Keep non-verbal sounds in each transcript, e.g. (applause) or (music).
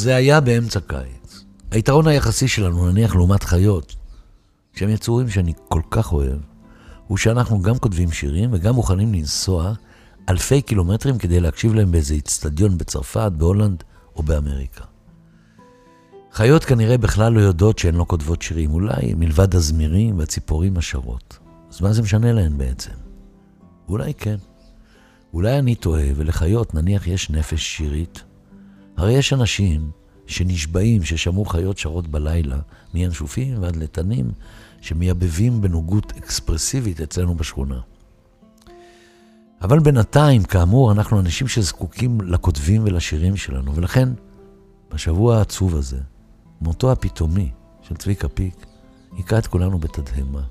זה היה באמצע קיץ. היתרון היחסי שלנו, נניח לעומת חיות, שהם יצורים שאני כל כך אוהב, הוא שאנחנו גם כותבים שירים וגם מוכנים לנסוע אלפי קילומטרים כדי להקשיב להם באיזה איצטדיון בצרפת, בהולנד או באמריקה. חיות כנראה בכלל לא יודעות שהן לא כותבות שירים, אולי מלבד הזמירים והציפורים השרות. אז מה זה משנה להן בעצם? אולי כן. אולי אני טועה, ולחיות נניח יש נפש שירית. הרי יש אנשים שנשבעים ששמעו חיות שרות בלילה, מינשופים ועד לתנים, שמייבבים בנוגות אקספרסיבית אצלנו בשכונה. אבל בינתיים, כאמור, אנחנו אנשים שזקוקים לכותבים ולשירים שלנו, ולכן, בשבוע העצוב הזה, מותו הפתאומי של צביקה פיק היכה את כולנו בתדהמה.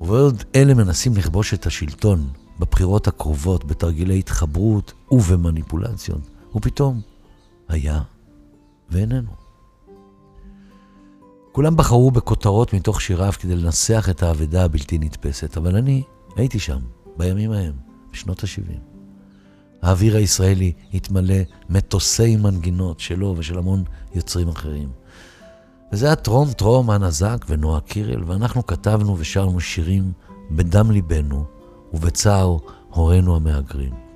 ובעוד אלה מנסים לכבוש את השלטון בבחירות הקרובות, בתרגילי התחברות ובמניפולציות, הוא פתאום היה ואיננו. כולם בחרו בכותרות מתוך שיריו כדי לנסח את האבדה הבלתי נתפסת, אבל אני הייתי שם, בימים ההם, בשנות ה-70. האוויר הישראלי התמלא מטוסי מנגינות שלו ושל המון יוצרים אחרים. וזה היה טרום טרום הנזק ונועה קירל, ואנחנו כתבנו ושרנו שירים בדם ליבנו ובצער הורינו המהגרים.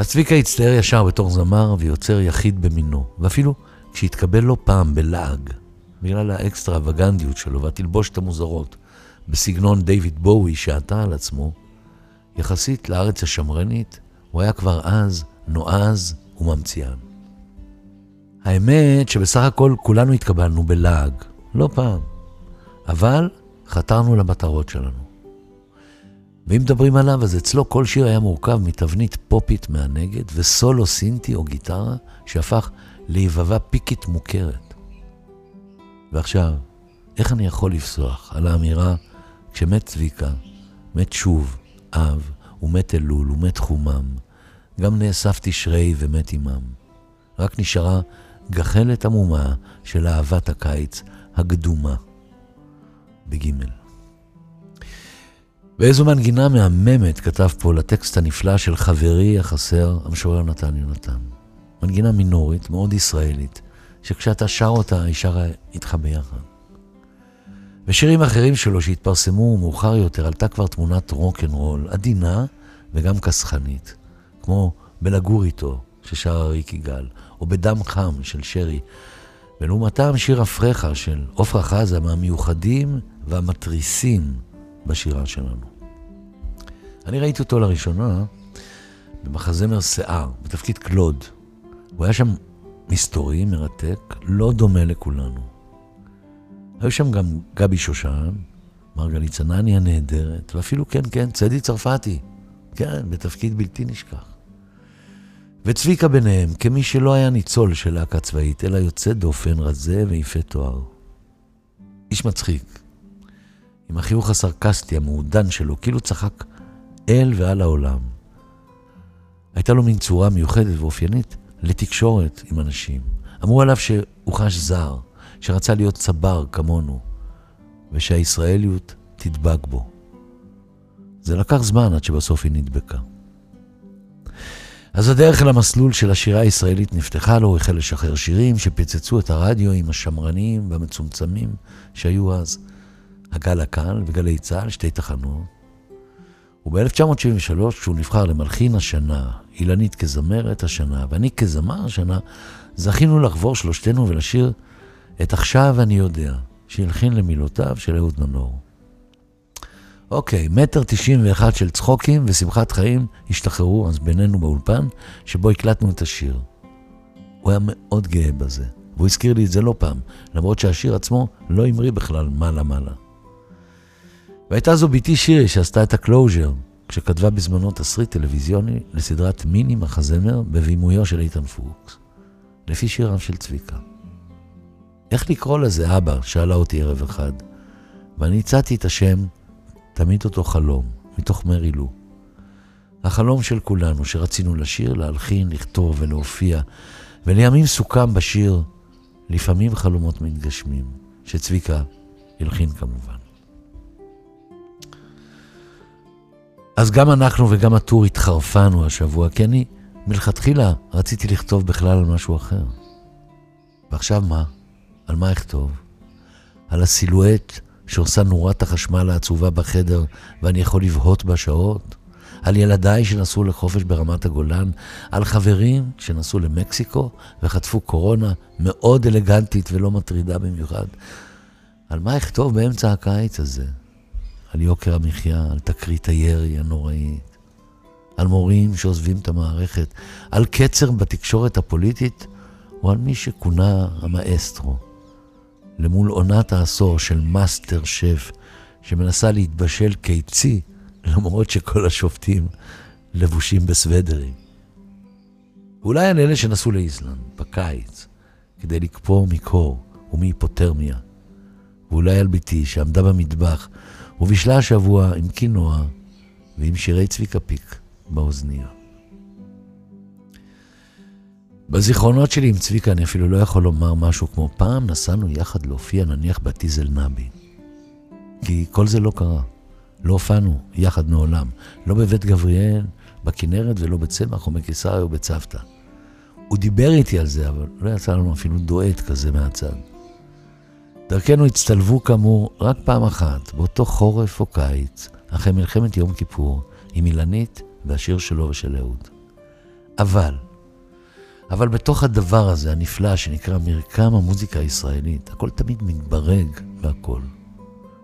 אז צביקה הצטייר ישר בתור זמר ויוצר יחיד במינו, ואפילו כשהתקבל לא פעם בלעג, בגלל האקסטרווגנדיות שלו והתלבושת המוזרות, בסגנון דיוויד בואי שעטה על עצמו, יחסית לארץ השמרנית, הוא היה כבר אז נועז וממציאן. האמת שבסך הכל כולנו התקבלנו בלעג, לא פעם, אבל חתרנו למטרות שלנו. ואם מדברים עליו, אז אצלו כל שיר היה מורכב מתבנית פופית מהנגד וסולו סינטי או גיטרה שהפך ליבבה פיקית מוכרת. ועכשיו, איך אני יכול לפסוח על האמירה כשמת צביקה, מת שוב אב, ומת אלול, ומת חומם, גם נאסף תשרי ומת עמם. רק נשארה גחלת עמומה של אהבת הקיץ הקדומה. בגימל. ואיזו מנגינה מהממת כתב פה לטקסט הנפלא של חברי החסר, המשורר נתן יונתן. מנגינה מינורית, מאוד ישראלית, שכשאתה שר אותה, היא שרה איתך ביחד. ושירים אחרים שלו שהתפרסמו מאוחר יותר, עלתה כבר תמונת רוקנרול, עדינה וגם כסחנית, כמו בלגור איתו, ששרה ריק יגאל, או בדם חם של שרי, ולעומתם שיר אפרחה של עפרה חזה מהמיוחדים והמתריסים בשירה שלנו. אני ראיתי אותו לראשונה במחזמר שיער, בתפקיד קלוד. הוא היה שם מסתורי, מרתק, לא דומה לכולנו. היו שם גם גבי שושן, מרגלית צנני הנהדרת, ואפילו כן, כן, צדי צרפתי. כן, בתפקיד בלתי נשכח. וצביקה ביניהם, כמי שלא היה ניצול של להקה צבאית, אלא יוצא דופן, רזה ויפה תואר. איש מצחיק, עם החיוך הסרקסטי המעודן שלו, כאילו צחק אל ועל העולם. הייתה לו מין צורה מיוחדת ואופיינית לתקשורת עם אנשים. אמרו עליו שהוא חש זר, שרצה להיות צבר כמונו, ושהישראליות תדבק בו. זה לקח זמן עד שבסוף היא נדבקה. אז הדרך אל המסלול של השירה הישראלית נפתחה לו, הוא החל לשחרר שירים שפיצצו את הרדיו עם השמרנים והמצומצמים שהיו אז. הגל הקל וגלי צה"ל, שתי תחנות. וב-1973, כשהוא נבחר למלחין השנה, אילנית כזמרת השנה, ואני כזמר השנה, זכינו לחבור שלושתנו ולשיר את עכשיו אני יודע, שהלחין למילותיו של אהוד מנור. אוקיי, מטר תשעים ואחד של צחוקים ושמחת חיים השתחררו אז בינינו באולפן, שבו הקלטנו את השיר. הוא היה מאוד גאה בזה, והוא הזכיר לי את זה לא פעם, למרות שהשיר עצמו לא המריא בכלל מעלה-מעלה. והייתה זו בתי שירי שעשתה את ה closure, כשכתבה בזמנו תסריט טלוויזיוני לסדרת מיני מחזמר בבימויו של איתן פוקס, לפי שיריו של צביקה. איך לקרוא לזה, אבא? שאלה אותי ערב אחד. ואני הצעתי את השם, תמיד אותו חלום, מתוך מרי לו. החלום של כולנו, שרצינו לשיר, להלחין, לכתוב ולהופיע, ולימים סוכם בשיר, לפעמים חלומות מתגשמים, שצביקה הלחין כמובן. אז גם אנחנו וגם הטור התחרפנו השבוע, כי אני מלכתחילה רציתי לכתוב בכלל על משהו אחר. ועכשיו מה? על מה אכתוב? על הסילואט שעושה נורת החשמל העצובה בחדר ואני יכול לבהות בה שעות? על ילדיי שנסעו לחופש ברמת הגולן? על חברים שנסעו למקסיקו וחטפו קורונה מאוד אלגנטית ולא מטרידה במיוחד? על מה אכתוב באמצע הקיץ הזה? על יוקר המחיה, על תקרית הירי הנוראית, על מורים שעוזבים את המערכת, על קצר בתקשורת הפוליטית, או על מי שכונה המאסטרו. למול עונת העשור של מאסטר שף, שמנסה להתבשל קיצי, למרות שכל השופטים לבושים בסוודרים. ואולי על אלה שנסעו לאיסלנד, בקיץ, כדי לקפוא מקור ומהיפותרמיה. ואולי על ביתי שעמדה במטבח ובישלה השבוע עם קינוע ועם שירי צביקה פיק באוזניה. בזיכרונות שלי עם צביקה אני אפילו לא יכול לומר משהו כמו פעם נסענו יחד להופיע נניח בטיזל נבי. כי כל זה לא קרה. לא הופענו יחד מעולם. לא בבית גבריאל, בכנרת ולא בצמח או בקיסריה או בצוותא. הוא דיבר איתי על זה, אבל לא יצא לנו אפילו דואט כזה מהצד. דרכנו הצטלבו כאמור רק פעם אחת, באותו חורף או קיץ, אחרי מלחמת יום כיפור, עם אילנית והשיר שלו ושל אהוד. אבל, אבל בתוך הדבר הזה, הנפלא, שנקרא מרקם המוזיקה הישראלית, הכל תמיד מתברג והכל.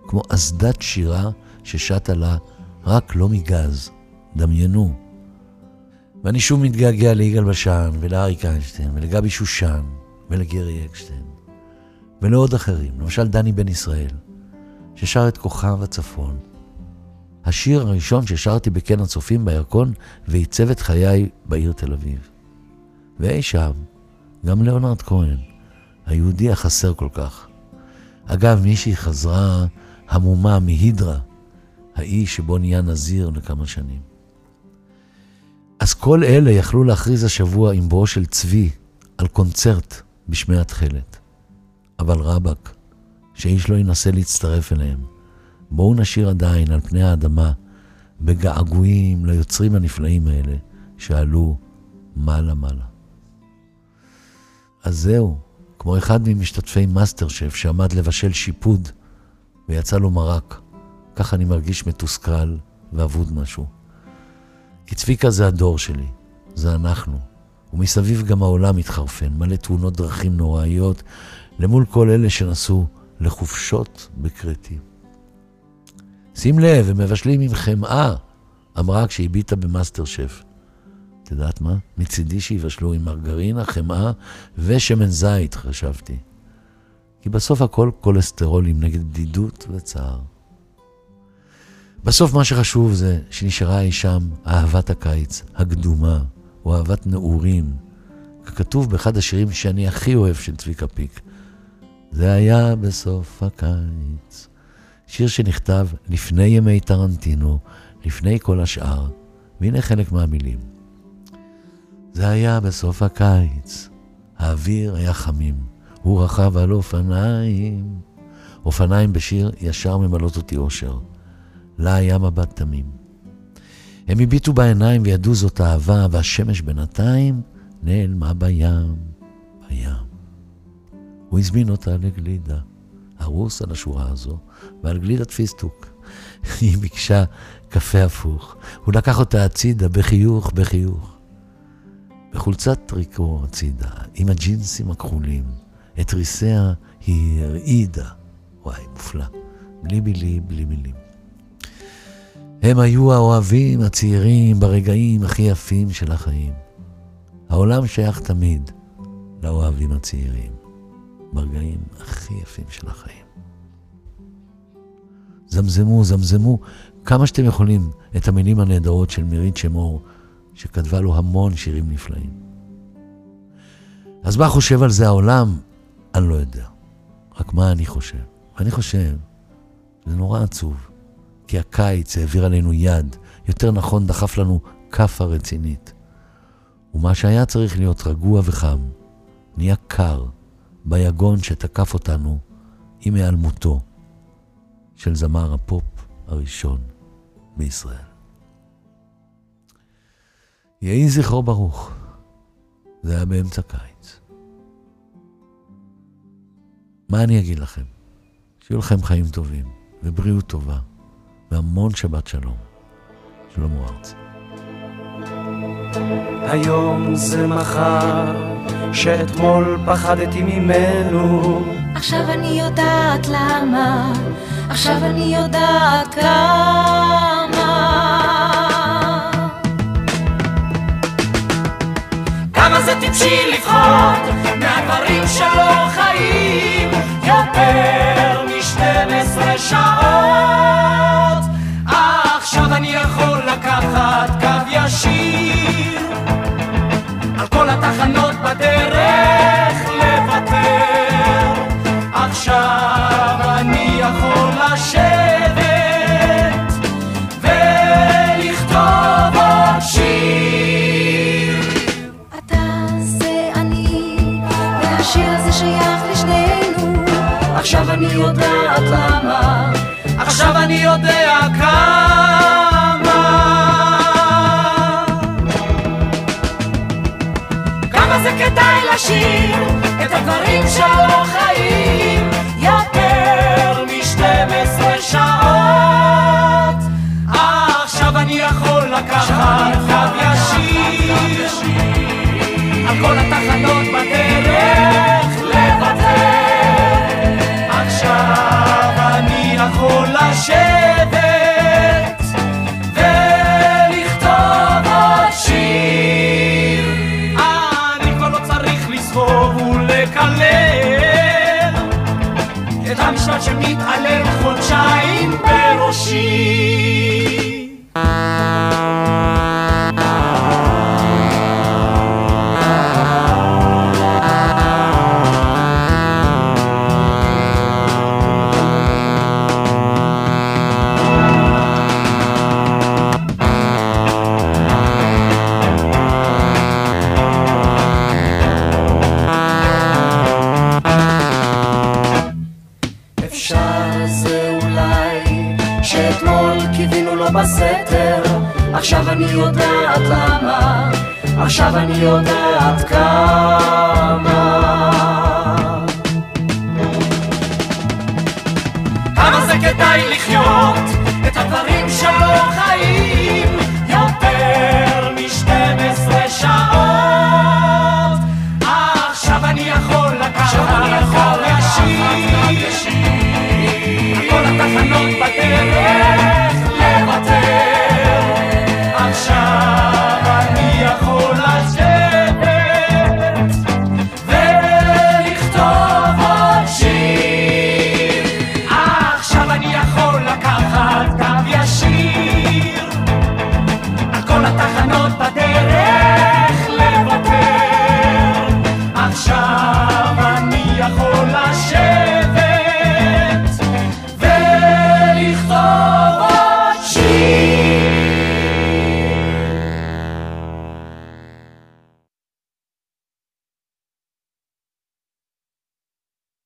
כמו אסדת שירה ששטה לה רק לא מגז. דמיינו. ואני שוב מתגעגע ליגאל בשן, ולאריק איינשטיין, ולגבי שושן, ולגרי אקשטיין, ולעוד אחרים, למשל דני בן ישראל, ששר את כוכב הצפון. השיר הראשון ששרתי בקן הצופים בירקון ועיצב את חיי בעיר תל אביב. ואי שם, גם ליאונרד כהן, היהודי החסר כל כך. אגב, מישהי חזרה המומה מהידרה, האיש שבו נהיה נזיר לכמה שנים. אז כל אלה יכלו להכריז השבוע עם בואו של צבי על קונצרט בשמי התכלת. אבל רבאק, שאיש לא ינסה להצטרף אליהם. בואו נשאיר עדיין על פני האדמה, בגעגועים ליוצרים הנפלאים האלה, שעלו מעלה-מעלה. אז זהו, כמו אחד ממשתתפי מאסטר שף שעמד לבשל שיפוד ויצא לו מרק. ככה אני מרגיש מתוסכל ואבוד משהו. כי צביקה זה הדור שלי, זה אנחנו. ומסביב גם העולם מתחרפן, מלא תאונות דרכים נוראיות, למול כל אלה שנסעו לחופשות בכרתים. שים לב, הם מבשלים עם חמאה, אמרה כשהביטה במאסטר שף. את יודעת מה? מצידי שיבשלו עם מרגרינה, חמאה ושמן זית, חשבתי. כי בסוף הכל כולסטרולים נגד בדידות וצער. בסוף מה שחשוב זה שנשארה אי שם אהבת הקיץ, הקדומה, או אהבת נעורים, ככתוב באחד השירים שאני הכי אוהב של צביקה פיק. זה היה בסוף הקיץ. שיר שנכתב לפני ימי טרנטינו, לפני כל השאר, והנה חלק מהמילים. זה היה בסוף הקיץ, האוויר היה חמים, הוא רכב על אופניים. אופניים בשיר ישר ממלאות אותי אושר. לה היה מבט תמים. הם הביטו בעיניים וידעו זאת אהבה, והשמש בינתיים נעלמה בים, בים. הוא הזמין אותה לגלידה, הרוס על השורה הזו, ועל גלידת פיסטוק. (laughs) היא ביקשה קפה הפוך. הוא לקח אותה הצידה בחיוך, בחיוך. בחולצת טריקו הצידה, עם הג'ינסים הכחולים, את ריסיה היא הרעידה. וואי, מופלא. בלי מילים, בלי מילים. הם היו האוהבים הצעירים ברגעים הכי יפים של החיים. העולם שייך תמיד לאוהבים הצעירים, ברגעים הכי יפים של החיים. זמזמו, זמזמו כמה שאתם יכולים את המילים הנהדרות של מירית שמור, שכתבה לו המון שירים נפלאים. אז מה חושב על זה העולם? אני לא יודע. רק מה אני חושב? אני חושב, זה נורא עצוב. כי הקיץ העביר עלינו יד, יותר נכון דחף לנו כאפה רצינית. ומה שהיה צריך להיות רגוע וחם, נהיה קר ביגון שתקף אותנו עם היעלמותו של זמר הפופ הראשון בישראל. יהי זכרו ברוך. זה היה באמצע קיץ. מה אני אגיד לכם? שיהיו לכם חיים טובים, ובריאות טובה, והמון שבת שלום. שלמה ארצי. היום זה מחר, שאתמול פחדתי ממנו. עכשיו אני יודעת למה, עכשיו אני יודעת כמה. כמה זה טיפשי לפחוד מהדברים שלא חיים יותר והשיר הזה שייך לשנינו. עכשיו אני יודעת למה, עכשיו אני יודע כמה. כמה זה כדאי לשיר את הדברים שלא חיים יותר מ-12 שעות. עכשיו אני יכול לקחת קו ישיר על כל התחנות בסתר. עכשיו אני יודעת למה עכשיו אני יודעת כמה. כמה זה כדאי לחיות